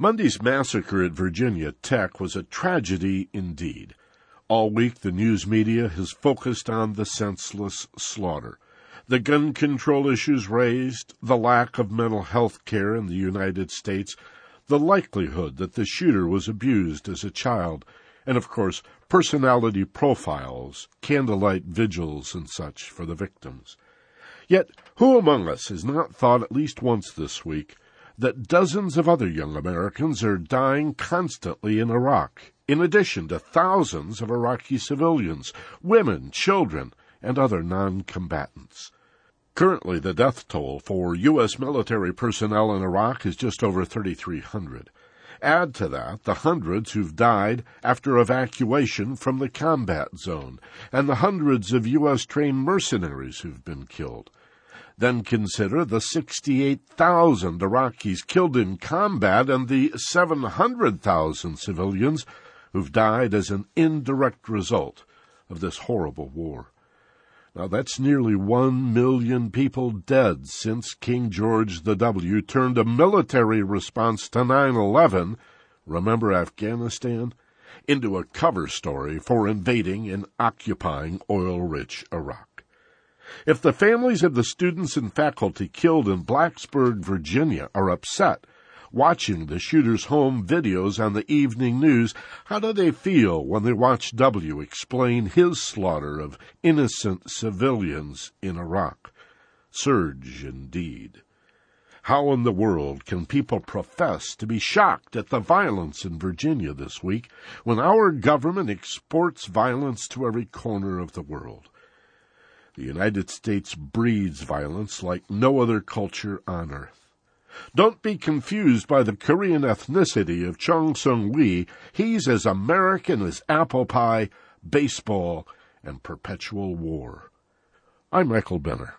Monday's massacre at Virginia Tech was a tragedy indeed. All week, the news media has focused on the senseless slaughter. The gun control issues raised, the lack of mental health care in the United States, the likelihood that the shooter was abused as a child, and of course, personality profiles, candlelight vigils, and such for the victims. Yet, who among us has not thought at least once this week that dozens of other young Americans are dying constantly in Iraq, in addition to thousands of Iraqi civilians, women, children, and other non-combatants. Currently, the death toll for U.S. military personnel in Iraq is just over 3,300. Add to that the hundreds who've died after evacuation from the combat zone, and the hundreds of U.S. trained mercenaries who've been killed. Then consider the 68,000 Iraqis killed in combat and the 700,000 civilians who've died as an indirect result of this horrible war. Now that's nearly one million people dead since King George the W. turned a military response to 9-11, remember Afghanistan, into a cover story for invading and occupying oil-rich Iraq. If the families of the students and faculty killed in Blacksburg, Virginia are upset watching the shooter's home videos on the evening news, how do they feel when they watch W explain his slaughter of innocent civilians in Iraq? Surge indeed. How in the world can people profess to be shocked at the violence in Virginia this week when our government exports violence to every corner of the world? The United States breeds violence like no other culture on earth. Don't be confused by the Korean ethnicity of Cho Seung-Hui. He's as American as apple pie, baseball, and perpetual war. I'm Michael Benner.